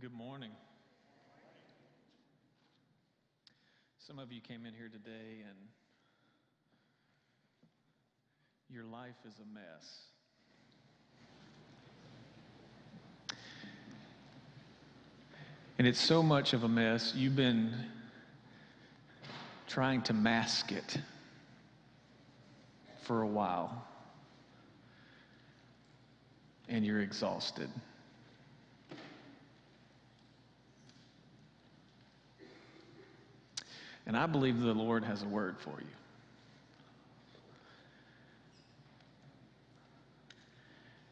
Good morning. Some of you came in here today and your life is a mess. And it's so much of a mess, you've been trying to mask it for a while. And you're exhausted. And I believe the Lord has a word for you.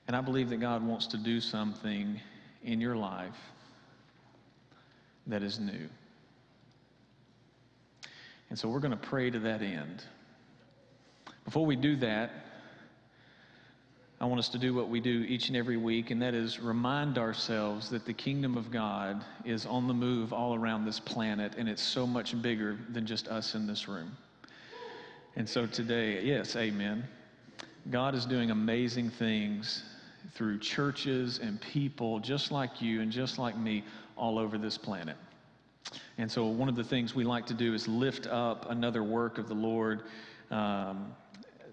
And I believe that God wants to do something in your life that is new. And so we're going to pray to that end. Before we do that, I want us to do what we do each and every week, and that is remind ourselves that the kingdom of God is on the move all around this planet, and it's so much bigger than just us in this room. And so today, yes, amen. God is doing amazing things through churches and people just like you and just like me all over this planet. And so, one of the things we like to do is lift up another work of the Lord. Um,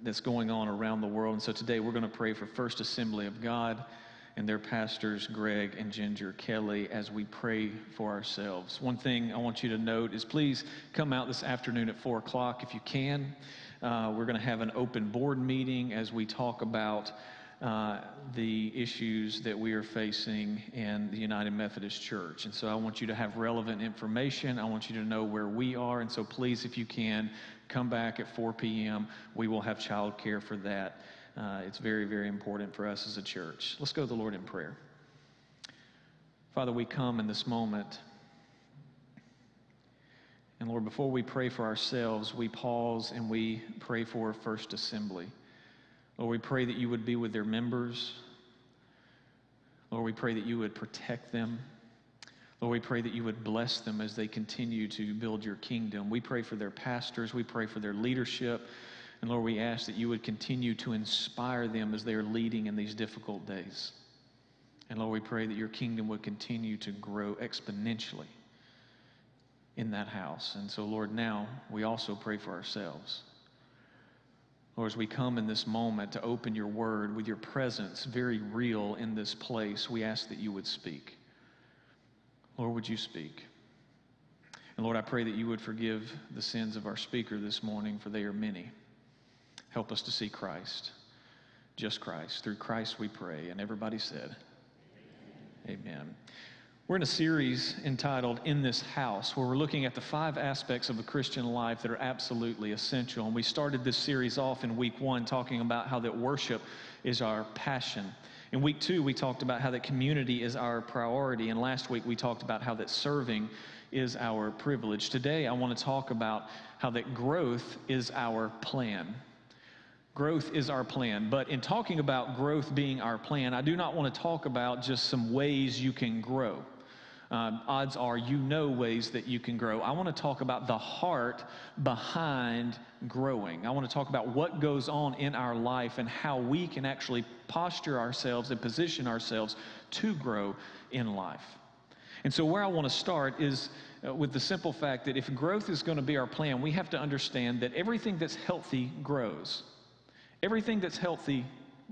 that's going on around the world. And so today we're going to pray for First Assembly of God and their pastors, Greg and Ginger Kelly, as we pray for ourselves. One thing I want you to note is please come out this afternoon at 4 o'clock if you can. Uh, we're going to have an open board meeting as we talk about uh, the issues that we are facing in the United Methodist Church. And so I want you to have relevant information. I want you to know where we are. And so please, if you can, come back at 4 p.m. We will have childcare for that. Uh, it's very, very important for us as a church. Let's go to the Lord in prayer. Father, we come in this moment. And Lord, before we pray for ourselves, we pause and we pray for First Assembly. Lord, we pray that you would be with their members. Lord, we pray that you would protect them. Lord, we pray that you would bless them as they continue to build your kingdom. We pray for their pastors. We pray for their leadership. And Lord, we ask that you would continue to inspire them as they are leading in these difficult days. And Lord, we pray that your kingdom would continue to grow exponentially in that house. And so, Lord, now we also pray for ourselves. Lord, as we come in this moment to open your word with your presence very real in this place, we ask that you would speak. Lord, would you speak? And Lord, I pray that you would forgive the sins of our speaker this morning, for they are many. Help us to see Christ, just Christ. Through Christ we pray. And everybody said, Amen. Amen. We're in a series entitled In This House, where we're looking at the five aspects of the Christian life that are absolutely essential. And we started this series off in week one talking about how that worship is our passion. In week two, we talked about how that community is our priority. And last week, we talked about how that serving is our privilege. Today, I want to talk about how that growth is our plan. Growth is our plan. But in talking about growth being our plan, I do not want to talk about just some ways you can grow um, odds are you know ways that you can grow. I want to talk about the heart behind growing. I want to talk about what goes on in our life and how we can actually posture ourselves and position ourselves to grow in life. And so, where I want to start is uh, with the simple fact that if growth is going to be our plan, we have to understand that everything that's healthy grows. Everything that's healthy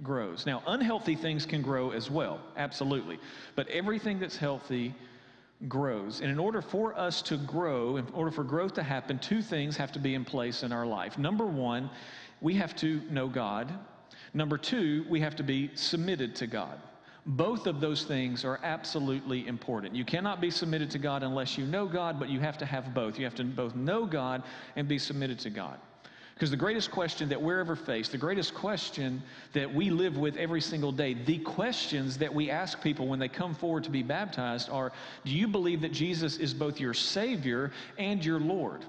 grows. Now, unhealthy things can grow as well, absolutely. But everything that's healthy grows. And in order for us to grow, in order for growth to happen, two things have to be in place in our life. Number one, we have to know God. Number two, we have to be submitted to God. Both of those things are absolutely important. You cannot be submitted to God unless you know God, but you have to have both. You have to both know God and be submitted to God. Because the greatest question that we're ever faced, the greatest question that we live with every single day, the questions that we ask people when they come forward to be baptized are Do you believe that Jesus is both your Savior and your Lord?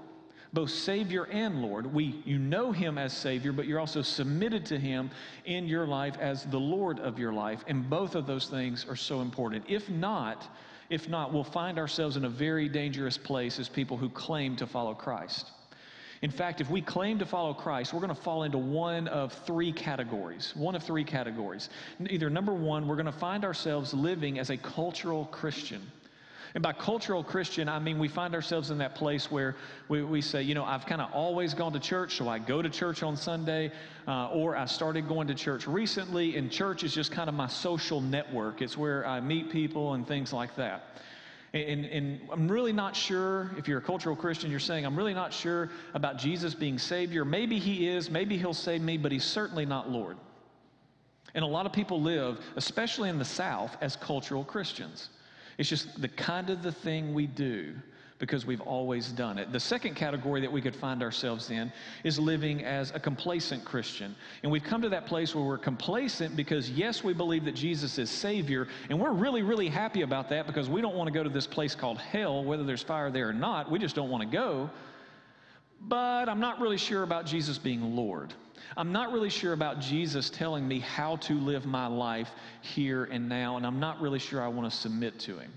Both Savior and Lord. We, you know Him as Savior, but you're also submitted to Him in your life as the Lord of your life. And both of those things are so important. If not, if not, we'll find ourselves in a very dangerous place as people who claim to follow Christ. In fact, if we claim to follow Christ, we're going to fall into one of three categories. One of three categories. Either number one, we're going to find ourselves living as a cultural Christian. And by cultural Christian, I mean we find ourselves in that place where we, we say, you know, I've kind of always gone to church, so I go to church on Sunday, uh, or I started going to church recently, and church is just kind of my social network. It's where I meet people and things like that. And, and, I'm really not sure, if you're a cultural Christian, you're saying, I'm really not sure about Jesus being Savior. Maybe He is, maybe He'll save me, but He's certainly not Lord. And a lot of people live, especially in the South, as cultural Christians. It's just the kind of the thing we do because we've always done it. The second category that we could find ourselves in is living as a complacent Christian. And we've come to that place where we're complacent because, yes, we believe that Jesus is Savior, and we're really, really happy about that because we don't want to go to this place called hell, whether there's fire there or not. We just don't want to go. But I'm not really sure about Jesus being Lord. I'm not really sure about Jesus telling me how to live my life here and now, and I'm not really sure I want to submit to Him.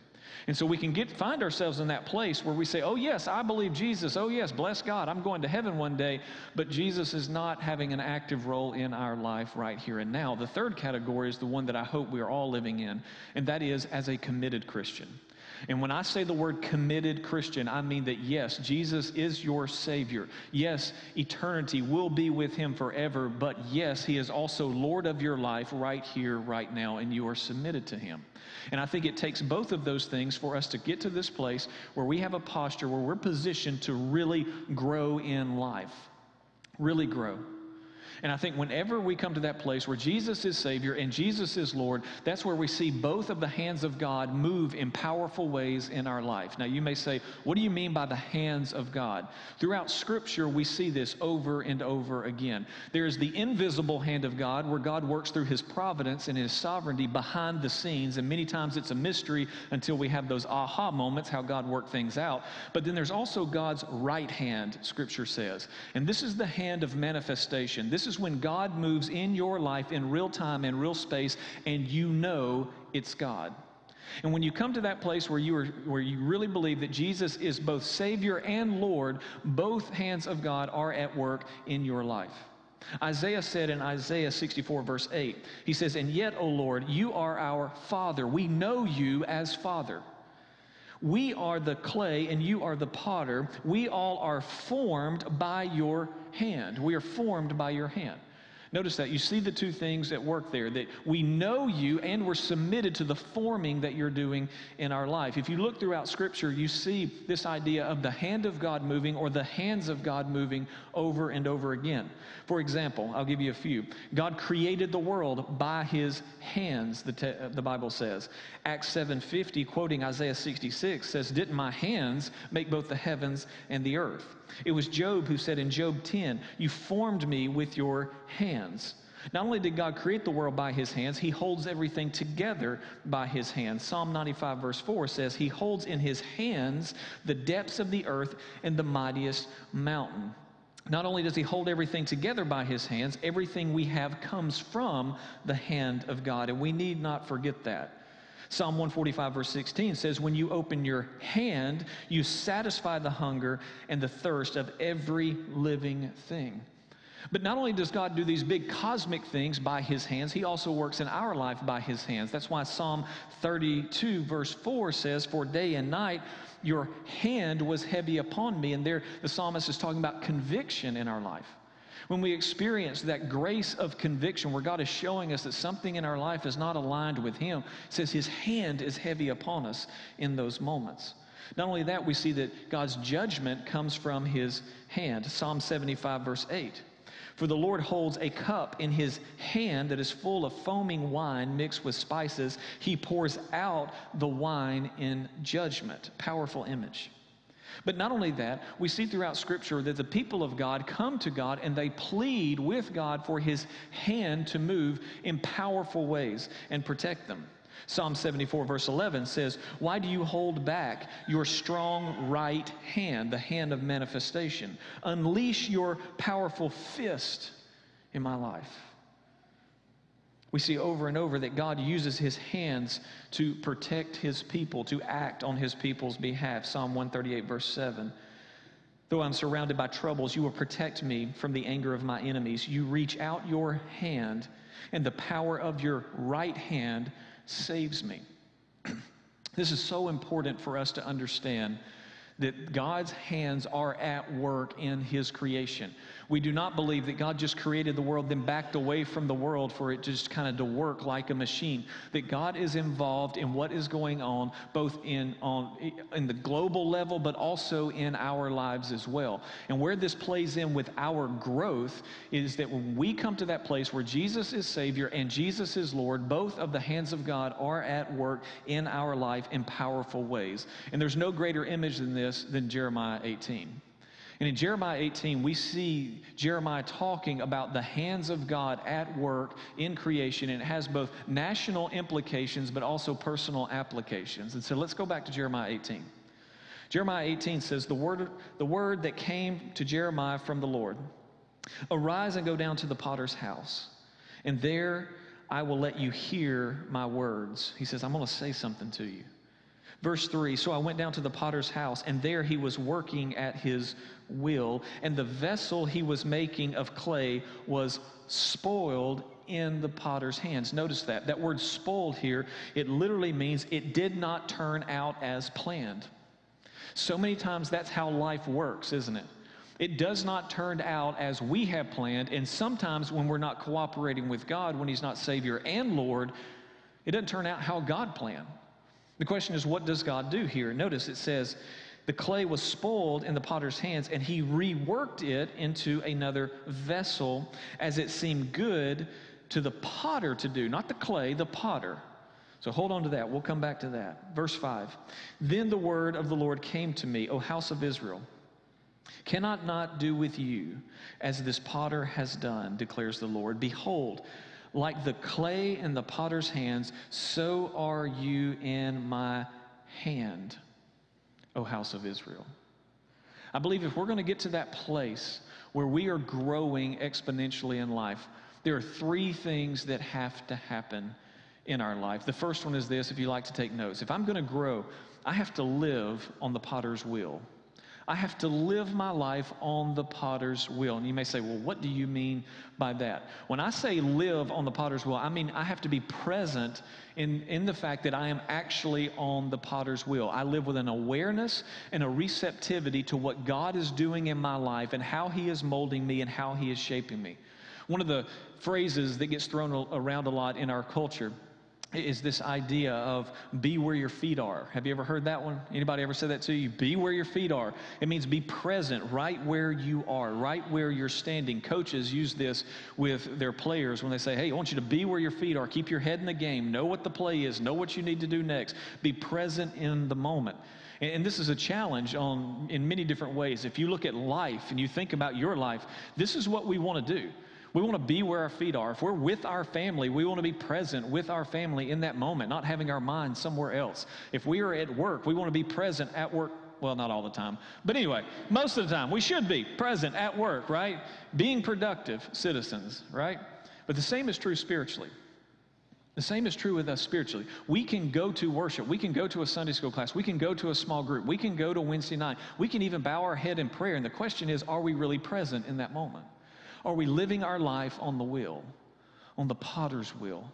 And so we can get find ourselves in that place where we say, "Oh yes, I believe Jesus. Oh yes, bless God. I'm going to heaven one day." But Jesus is not having an active role in our life right here and now. The third category is the one that I hope we are all living in, and that is as a committed Christian. And when I say the word committed Christian, I mean that yes, Jesus is your Savior. Yes, eternity will be with Him forever, but yes, He is also Lord of your life right here, right now, and you are submitted to Him. And I think it takes both of those things for us to get to this place where we have a posture where we're positioned to really grow in life. Really grow. And I think whenever we come to that place where Jesus is Savior and Jesus is Lord, that's where we see both of the hands of God move in powerful ways in our life. Now, you may say, what do you mean by the hands of God? Throughout Scripture, we see this over and over again. There is the invisible hand of God where God works through His providence and His sovereignty behind the scenes. And many times it's a mystery until we have those aha moments, how God worked things out. But then there's also God's right hand, Scripture says. And this is the hand of manifestation. This is when God moves in your life in real time and real space, and you know it's God. And when you come to that place where you, are, where you really believe that Jesus is both Savior and Lord, both hands of God are at work in your life. Isaiah said in Isaiah 64, verse 8, he says, And yet, O Lord, you are our Father. We know you as Father. We are the clay and you are the potter. We all are formed by your hand. We are formed by your hand. Notice that. You see the two things at work there that we know you and we're submitted to the forming that you're doing in our life. If you look throughout Scripture, you see this idea of the hand of God moving or the hands of God moving over and over again. For example, I'll give you a few. God created the world by his hands, the, te- the Bible says. Acts 7:50, quoting Isaiah 66, says, Didn't my hands make both the heavens and the earth? It was Job who said in Job 10, You formed me with your hands. Not only did God create the world by his hands, he holds everything together by his hands. Psalm 95, verse 4 says, He holds in his hands the depths of the earth and the mightiest mountain. Not only does he hold everything together by his hands, everything we have comes from the hand of God, and we need not forget that. Psalm 145, verse 16 says, When you open your hand, you satisfy the hunger and the thirst of every living thing. But not only does God do these big cosmic things by his hands, he also works in our life by his hands. That's why Psalm 32, verse 4 says, For day and night your hand was heavy upon me. And there the psalmist is talking about conviction in our life. When we experience that grace of conviction where God is showing us that something in our life is not aligned with Him, says His hand is heavy upon us in those moments. Not only that, we see that God's judgment comes from His hand. Psalm 75, verse 8. For the Lord holds a cup in his hand that is full of foaming wine mixed with spices. He pours out the wine in judgment. Powerful image. But not only that, we see throughout Scripture that the people of God come to God and they plead with God for His hand to move in powerful ways and protect them. Psalm 74, verse 11 says, Why do you hold back your strong right hand, the hand of manifestation? Unleash your powerful fist in my life. We see over and over that God uses his hands to protect his people, to act on his people's behalf. Psalm 138, verse 7. Though I'm surrounded by troubles, you will protect me from the anger of my enemies. You reach out your hand, and the power of your right hand saves me. This is so important for us to understand that God's hands are at work in His creation. We do not believe that God just created the world, then backed away from the world for it just kind of to work like a machine. That God is involved in what is going on, both in, on, in the global level, but also in our lives as well. And where this plays in with our growth is that when we come to that place where Jesus is Savior and Jesus is Lord, both of the hands of God are at work in our life in powerful ways. And there's no greater image than this than Jeremiah 18. And in Jeremiah 18, we see Jeremiah talking about the hands of God at work in creation, and it has both national implications but also personal applications. And so let's go back to Jeremiah 18. Jeremiah 18 says, The word, the word that came to Jeremiah from the Lord Arise and go down to the potter's house, and there I will let you hear my words. He says, I'm going to say something to you. Verse 3 So I went down to the potter's house, and there he was working at his will, and the vessel he was making of clay was spoiled in the potter's hands. Notice that. That word spoiled here, it literally means it did not turn out as planned. So many times that's how life works, isn't it? It does not turn out as we have planned, and sometimes when we're not cooperating with God, when He's not Savior and Lord, it doesn't turn out how God planned. The question is, what does God do here? Notice it says, the clay was spoiled in the potter's hands, and he reworked it into another vessel as it seemed good to the potter to do, not the clay, the potter. So hold on to that. We'll come back to that. Verse 5 Then the word of the Lord came to me, O house of Israel. Cannot not do with you as this potter has done, declares the Lord. Behold, like the clay in the potter's hands, so are you in my hand, O house of Israel. I believe if we're going to get to that place where we are growing exponentially in life, there are three things that have to happen in our life. The first one is this if you like to take notes. If I'm going to grow, I have to live on the potter's wheel. I have to live my life on the potter's wheel. And you may say, well, what do you mean by that? When I say live on the potter's wheel, I mean I have to be present in, in the fact that I am actually on the potter's wheel. I live with an awareness and a receptivity to what God is doing in my life and how He is molding me and how He is shaping me. One of the phrases that gets thrown around a lot in our culture is this idea of be where your feet are. Have you ever heard that one? Anybody ever said that to you? Be where your feet are. It means be present right where you are, right where you're standing. Coaches use this with their players when they say, "Hey, I want you to be where your feet are. Keep your head in the game. Know what the play is. Know what you need to do next. Be present in the moment." And this is a challenge on in many different ways. If you look at life and you think about your life, this is what we want to do. We want to be where our feet are. If we're with our family, we want to be present with our family in that moment, not having our mind somewhere else. If we are at work, we want to be present at work. Well, not all the time. But anyway, most of the time, we should be present at work, right? Being productive citizens, right? But the same is true spiritually. The same is true with us spiritually. We can go to worship. We can go to a Sunday school class. We can go to a small group. We can go to Wednesday night. We can even bow our head in prayer. And the question is, are we really present in that moment? Are we living our life on the wheel, on the potter's wheel?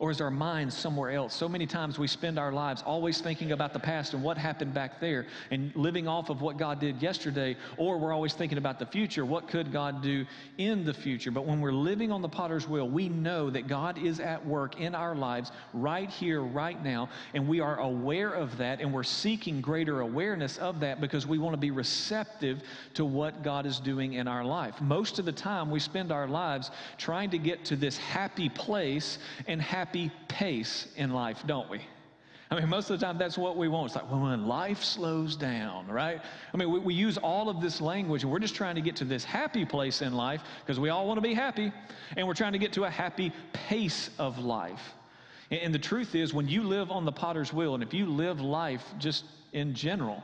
Or is our mind somewhere else? So many times we spend our lives always thinking about the past and what happened back there and living off of what God did yesterday, or we're always thinking about the future. What could God do in the future? But when we're living on the potter's wheel, we know that God is at work in our lives right here, right now, and we are aware of that and we're seeking greater awareness of that because we want to be receptive to what God is doing in our life. Most of the time, we spend our lives trying to get to this happy place and happy happy pace in life, don't we? I mean, most of the time that's what we want. It's like, well, when life slows down, right? I mean, we, we use all of this language and we're just trying to get to this happy place in life because we all want to be happy and we're trying to get to a happy pace of life. And, and the truth is, when you live on the potter's wheel and if you live life just in general,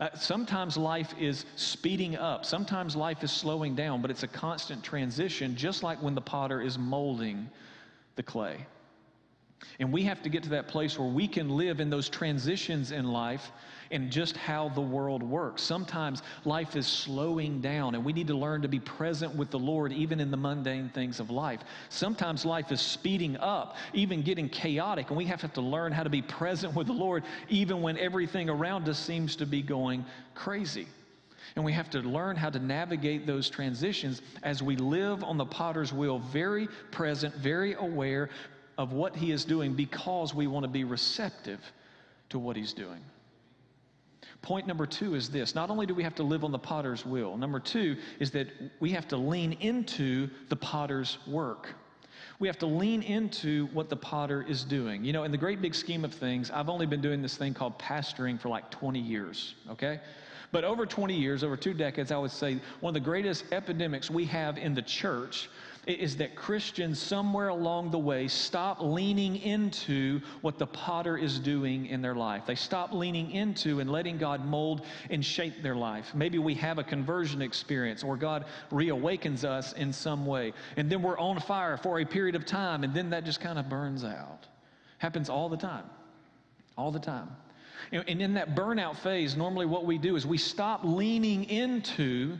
uh, sometimes life is speeding up, sometimes life is slowing down, but it's a constant transition, just like when the potter is molding the clay. And we have to get to that place where we can live in those transitions in life and just how the world works. Sometimes life is slowing down, and we need to learn to be present with the Lord even in the mundane things of life. Sometimes life is speeding up, even getting chaotic, and we have to learn how to be present with the Lord even when everything around us seems to be going crazy. And we have to learn how to navigate those transitions as we live on the potter's wheel, very present, very aware of what he is doing because we want to be receptive to what he's doing. Point number two is this not only do we have to live on the potter's will, number two is that we have to lean into the potter's work. We have to lean into what the potter is doing. You know, in the great big scheme of things, I've only been doing this thing called pastoring for like 20 years, okay? But over 20 years, over two decades, I would say one of the greatest epidemics we have in the church is that Christians somewhere along the way stop leaning into what the potter is doing in their life. They stop leaning into and letting God mold and shape their life. Maybe we have a conversion experience or God reawakens us in some way. And then we're on fire for a period of time and then that just kind of burns out. Happens all the time. All the time. And in that burnout phase, normally what we do is we stop leaning into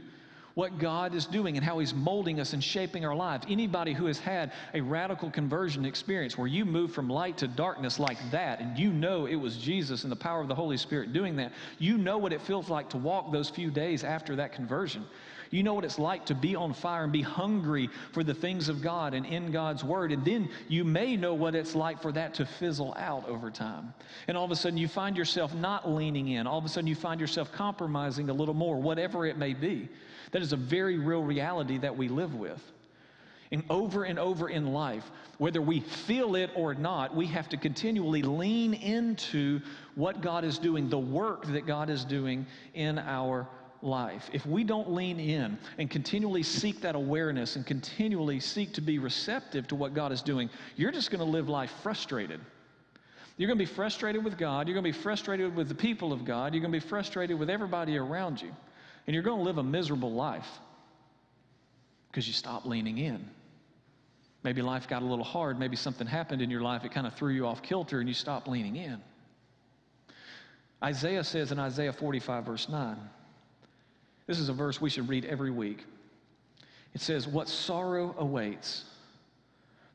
what God is doing and how He's molding us and shaping our lives. Anybody who has had a radical conversion experience where you move from light to darkness like that, and you know it was Jesus and the power of the Holy Spirit doing that, you know what it feels like to walk those few days after that conversion. You know what it's like to be on fire and be hungry for the things of God and in God's Word. And then you may know what it's like for that to fizzle out over time. And all of a sudden you find yourself not leaning in. All of a sudden you find yourself compromising a little more, whatever it may be. That is a very real reality that we live with. And over and over in life, whether we feel it or not, we have to continually lean into what God is doing, the work that God is doing in our life. If we don't lean in and continually seek that awareness and continually seek to be receptive to what God is doing, you're just going to live life frustrated. You're going to be frustrated with God. You're going to be frustrated with the people of God. You're going to be frustrated with everybody around you. And you're going to live a miserable life because you stopped leaning in. Maybe life got a little hard. Maybe something happened in your life. It kind of threw you off kilter and you stopped leaning in. Isaiah says in Isaiah 45, verse 9, this is a verse we should read every week. It says, What sorrow awaits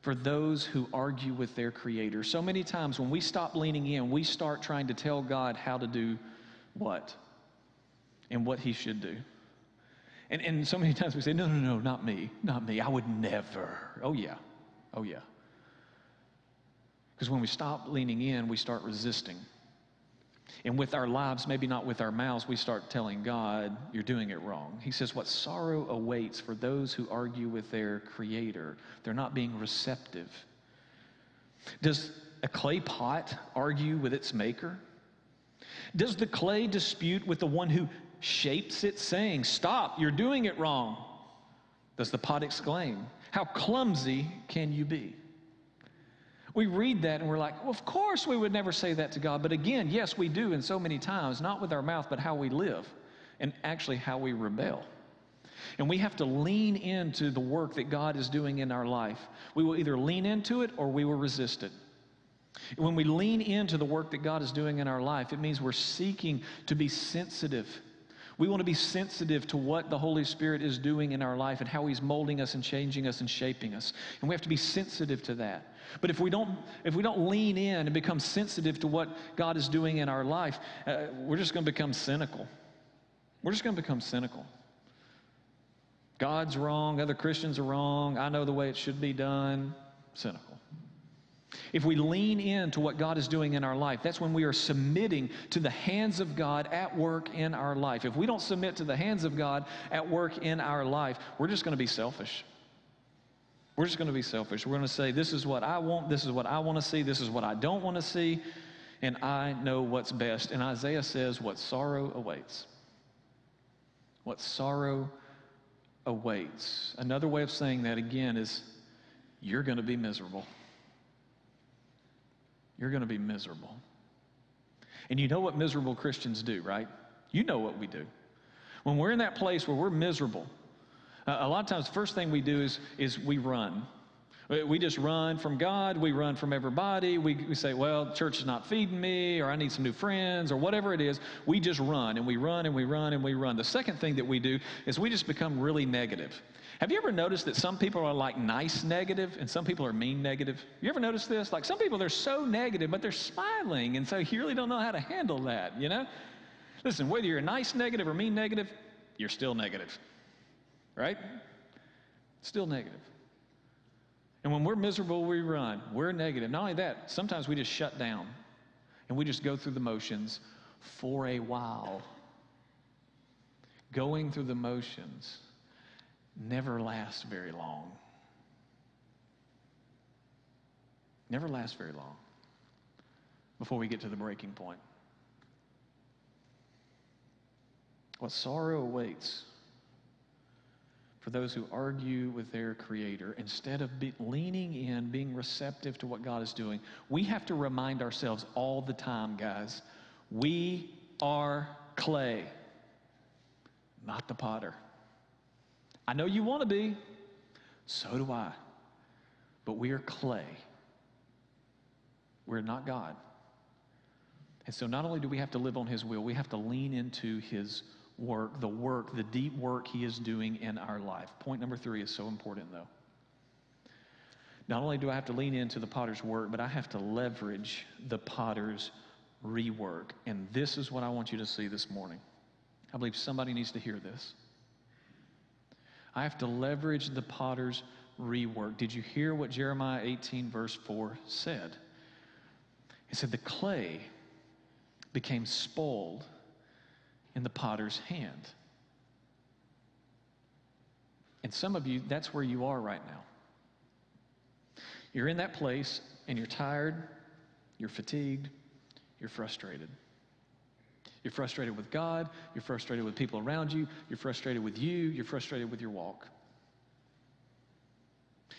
for those who argue with their Creator. So many times when we stop leaning in, we start trying to tell God how to do what? And what he should do. And, and so many times we say, no, no, no, not me, not me. I would never. Oh, yeah. Oh, yeah. Because when we stop leaning in, we start resisting. And with our lives, maybe not with our mouths, we start telling God, You're doing it wrong. He says, What sorrow awaits for those who argue with their Creator? They're not being receptive. Does a clay pot argue with its maker? Does the clay dispute with the one who shapes it, saying, Stop, you're doing it wrong. Does the pot exclaim, How clumsy can you be? We read that and we're like, well, of course we would never say that to God. But again, yes, we do in so many times, not with our mouth, but how we live and actually how we rebel. And we have to lean into the work that God is doing in our life. We will either lean into it or we will resist it. When we lean into the work that God is doing in our life, it means we're seeking to be sensitive we want to be sensitive to what the Holy Spirit is doing in our life and how He's molding us and changing us and shaping us. And we have to be sensitive to that. But if we don't, if we don't lean in and become sensitive to what God is doing in our life, uh, we're just going to become cynical. We're just going to become cynical. God's wrong, other Christians are wrong, I know the way it should be done. Cynical. If we lean into what God is doing in our life, that's when we are submitting to the hands of God at work in our life. If we don't submit to the hands of God at work in our life, we're just going to be selfish. We're just going to be selfish. We're going to say, This is what I want, this is what I want to see, this is what I don't want to see, and I know what's best. And Isaiah says, What sorrow awaits. What sorrow awaits. Another way of saying that again is, You're going to be miserable you're going to be miserable. And you know what miserable Christians do, right? You know what we do. When we're in that place where we're miserable, a lot of times the first thing we do is, is we run. We just run from God. We run from everybody. We, we say, well, church is not feeding me, or I need some new friends, or whatever it is. We just run and we run and we run and we run. The second thing that we do is we just become really negative. Have you ever noticed that some people are like nice negative and some people are mean negative? You ever notice this? Like some people, they're so negative, but they're smiling, and so you really don't know how to handle that, you know? Listen, whether you're nice negative or mean negative, you're still negative, right? Still negative. And when we're miserable, we run. We're negative. Not only that, sometimes we just shut down and we just go through the motions for a while. Going through the motions never lasts very long. Never lasts very long before we get to the breaking point. What sorrow awaits for those who argue with their Creator, instead of leaning in, being receptive to what God is doing, we have to remind ourselves all the time, guys, we are clay, not the potter. I know you want to be, so do I, but we are clay. We're not God. And so not only do we have to live on His will, we have to lean into His work, the work, the deep work He is doing in our life. Point number three is so important, though. Not only do I have to lean into the potter's work, but I have to leverage the potter's rework. And this is what I want you to see this morning. I believe somebody needs to hear this. I have to leverage the potter's rework. Did you hear what Jeremiah 18, verse 4 said? He said, The clay became spoiled in the potter's hand. And some of you, that's where you are right now. You're in that place and you're tired, you're fatigued, you're frustrated. You're frustrated with God, you're frustrated with people around you, you're frustrated with you, you're frustrated with your walk.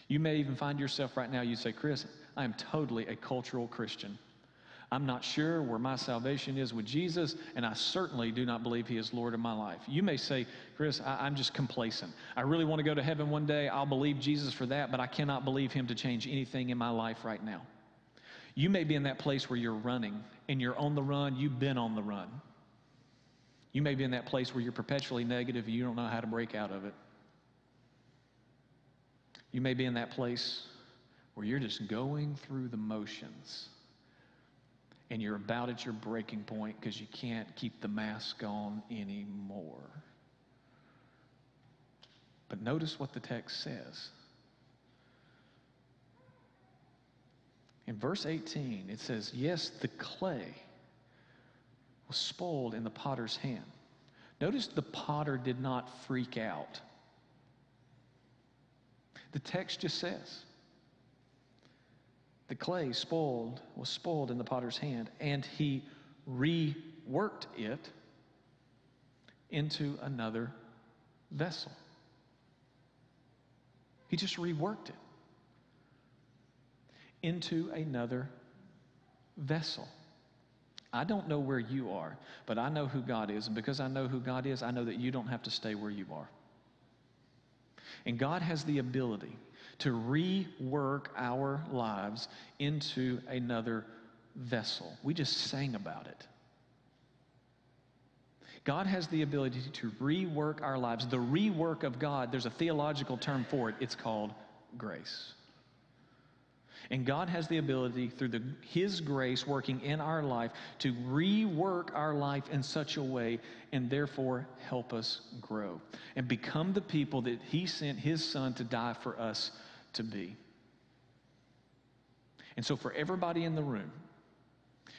You may even find yourself right now, you say, Chris, I am totally a cultural Christian. I'm not sure where my salvation is with Jesus, and I certainly do not believe He is Lord of my life. You may say, Chris, I, am just complacent. I really want to go to heaven one day. I'll believe Jesus for that, but I cannot believe Him to change anything in my life right now. You may be in that place where you're running and you're on the run, you've been on the run. You may be in that place where you're perpetually negative and you don't know how to break out of it. You may be in that place where you're just going through the motions and you're about at your breaking point because you can't keep the mask on anymore. But notice what the text says. In verse 18, it says, Yes, the clay spoiled in the potter's hand. Notice the potter did not freak out. The text just says, the clay spoiled was spoiled in the potter's hand, and he reworked it into another vessel. He just reworked it into another vessel. I don't know where you are, but I know who God is. And because I know who God is, I know that you don't have to stay where you are. And God has the ability to rework our lives into another vessel. We just sang about it. God has the ability to rework our lives. The rework of God, there's a theological term for it, it's called grace. And God has the ability, through the, His grace working in our life, to rework our life in such a way and therefore help us grow and become the people that He sent His Son to die for us to be. And so, for everybody in the room,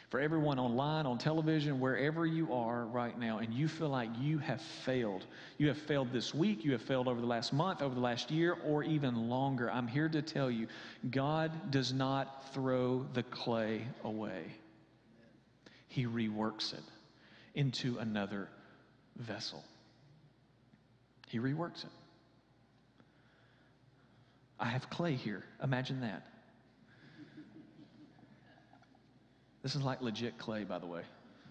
for everyone online, on television, wherever you are right now, and you feel like you have failed, you have failed this week, you have failed over the last month, over the last year, or even longer, I'm here to tell you God does not throw the clay away, He reworks it into another vessel. He reworks it. I have clay here. Imagine that. This is like legit clay, by the way.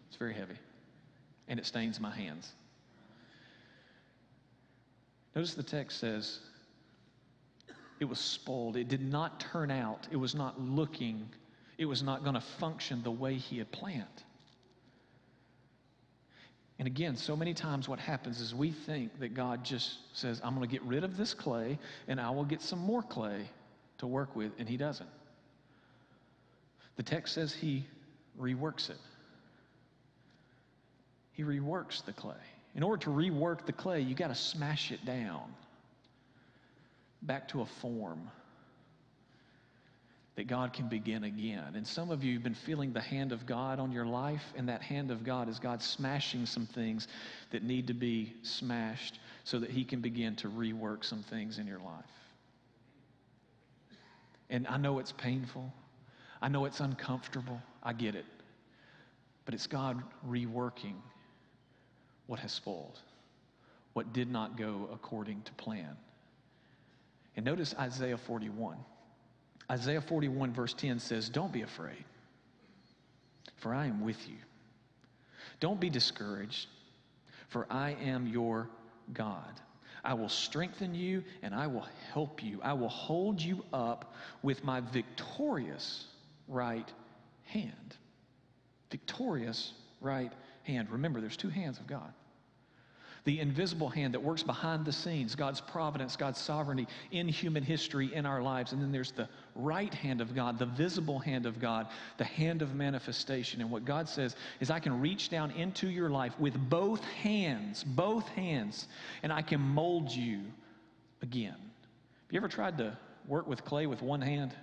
It's very heavy, and it stains my hands. Notice the text says, it was spoiled. It did not turn out. It was not looking. It was not going to function the way he had planned. And again, so many times what happens is we think that God just says, I'm going to get rid of this clay and I will get some more clay to work with, and He doesn't. The text says He reworks it. He reworks the clay. In order to rework the clay, you got to smash it down back to a form that God can begin again. And some of you have been feeling the hand of God on your life, and that hand of God is God smashing some things that need to be smashed so that He can begin to rework some things in your life. And I know it's painful, I know it's uncomfortable, I get it. But it's God reworking what has spoiled, what did not go according to plan. And notice Isaiah 41. Isaiah 41, verse 10 says, Don't be afraid, for I am with you. Don't be discouraged, for I am your God. I will strengthen you and I will help you. I will hold you up with my victorious right hand. Victorious right hand. Remember, there's two hands of God the invisible hand that works behind the scenes, God's providence, God's sovereignty in human history, in our lives. And then there's the right hand of God, the visible hand of God, the hand of manifestation. And what God says is, I can reach down into your life with both hands, both hands, and I can mold you again. Have you ever tried to work with clay with one hand?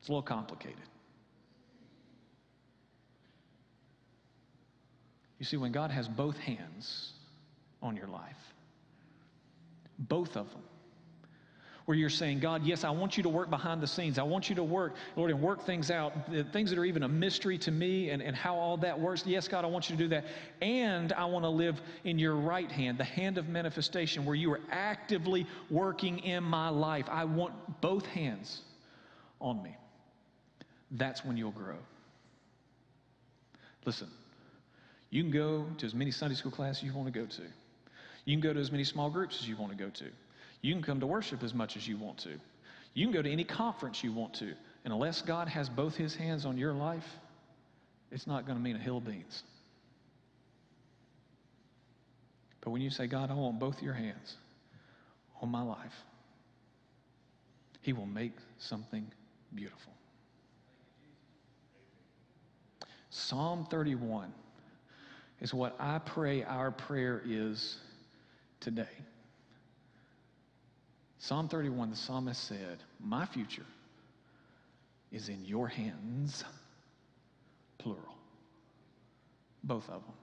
It's a little complicated. You see, when God has both hands, on your life. Both of them. Where you're saying, God, yes, I want you to work behind the scenes. I want you to work, Lord, and work things out, things that are even a mystery to me and, and how all that works. Yes, God, I want you to do that. And I want to live in your right hand, the hand of manifestation, where you are actively working in my life. I want both hands on me. That's when you'll grow. Listen, you can go to as many Sunday school classes you want to go to. You can go to as many small groups as you want to go to. You can come to worship as much as you want to. You can go to any conference you want to. And unless God has both his hands on your life, it's not going to mean a hill of beans. But when you say, God, I want both your hands on my life, he will make something beautiful. Psalm 31 is what I pray our prayer is today. Psalm 31, the psalmist said, My future is in your hands, plural. Both of them.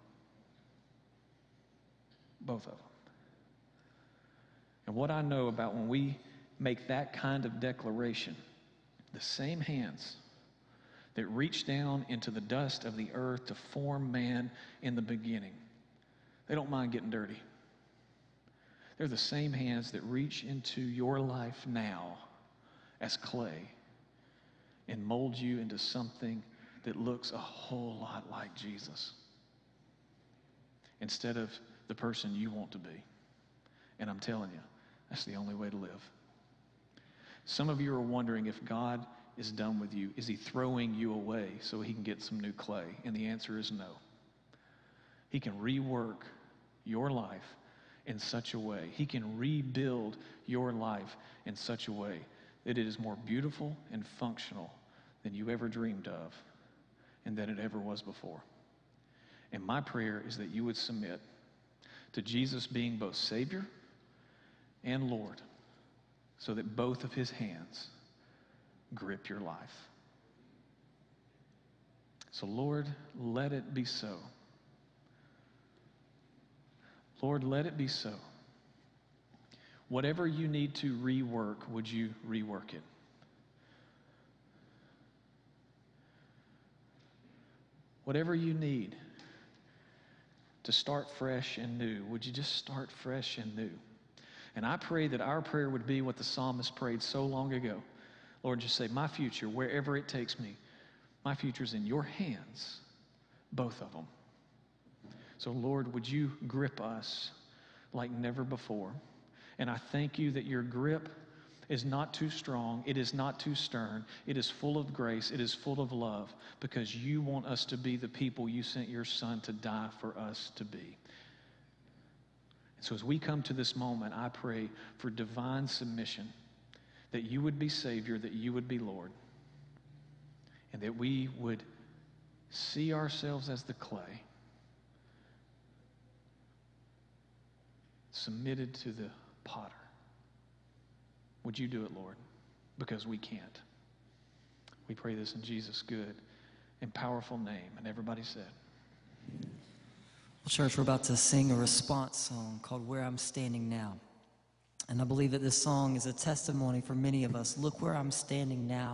Both of them. And what I know about when we make that kind of declaration, the same hands that reach down into the dust of the earth to form man in the beginning, they don't mind getting dirty. They're the same hands that reach into your life now as clay and mold you into something that looks a whole lot like Jesus instead of the person you want to be. And I'm telling you, that's the only way to live. Some of you are wondering if God is done with you. Is he throwing you away so he can get some new clay? And the answer is no. He can rework your life in such a way. He can rebuild your life in such a way that it is more beautiful and functional than you ever dreamed of and than it ever was before. And my prayer is that you would submit to Jesus being both Savior and Lord so that both of his hands grip your life. So, Lord, let it be so. Lord, let it be so. Whatever you need to rework, would you rework it? Whatever you need to start fresh and new, would you just start fresh and new? And I pray that our prayer would be what the psalmist prayed so long ago. Lord, just say, My future, wherever it takes me, my future's in your hands, both of them. So, Lord, would you grip us like never before? And I thank you that your grip is not too strong, it is not too stern, it is full of grace, it is full of love, because you want us to be the people you sent your Son to die for us to be. And So as we come to this moment, I pray for divine submission, that you would be Savior, that you would be Lord, and that we would see ourselves as the clay, submitted to the potter. Would you do it, Lord? Because we can't. We pray this in Jesus' good and powerful name. And everybody said, Well, church, we're about to sing a response song called Where I'm Standing Now. And I believe that this song is a testimony for many of us. Look where I'm standing now.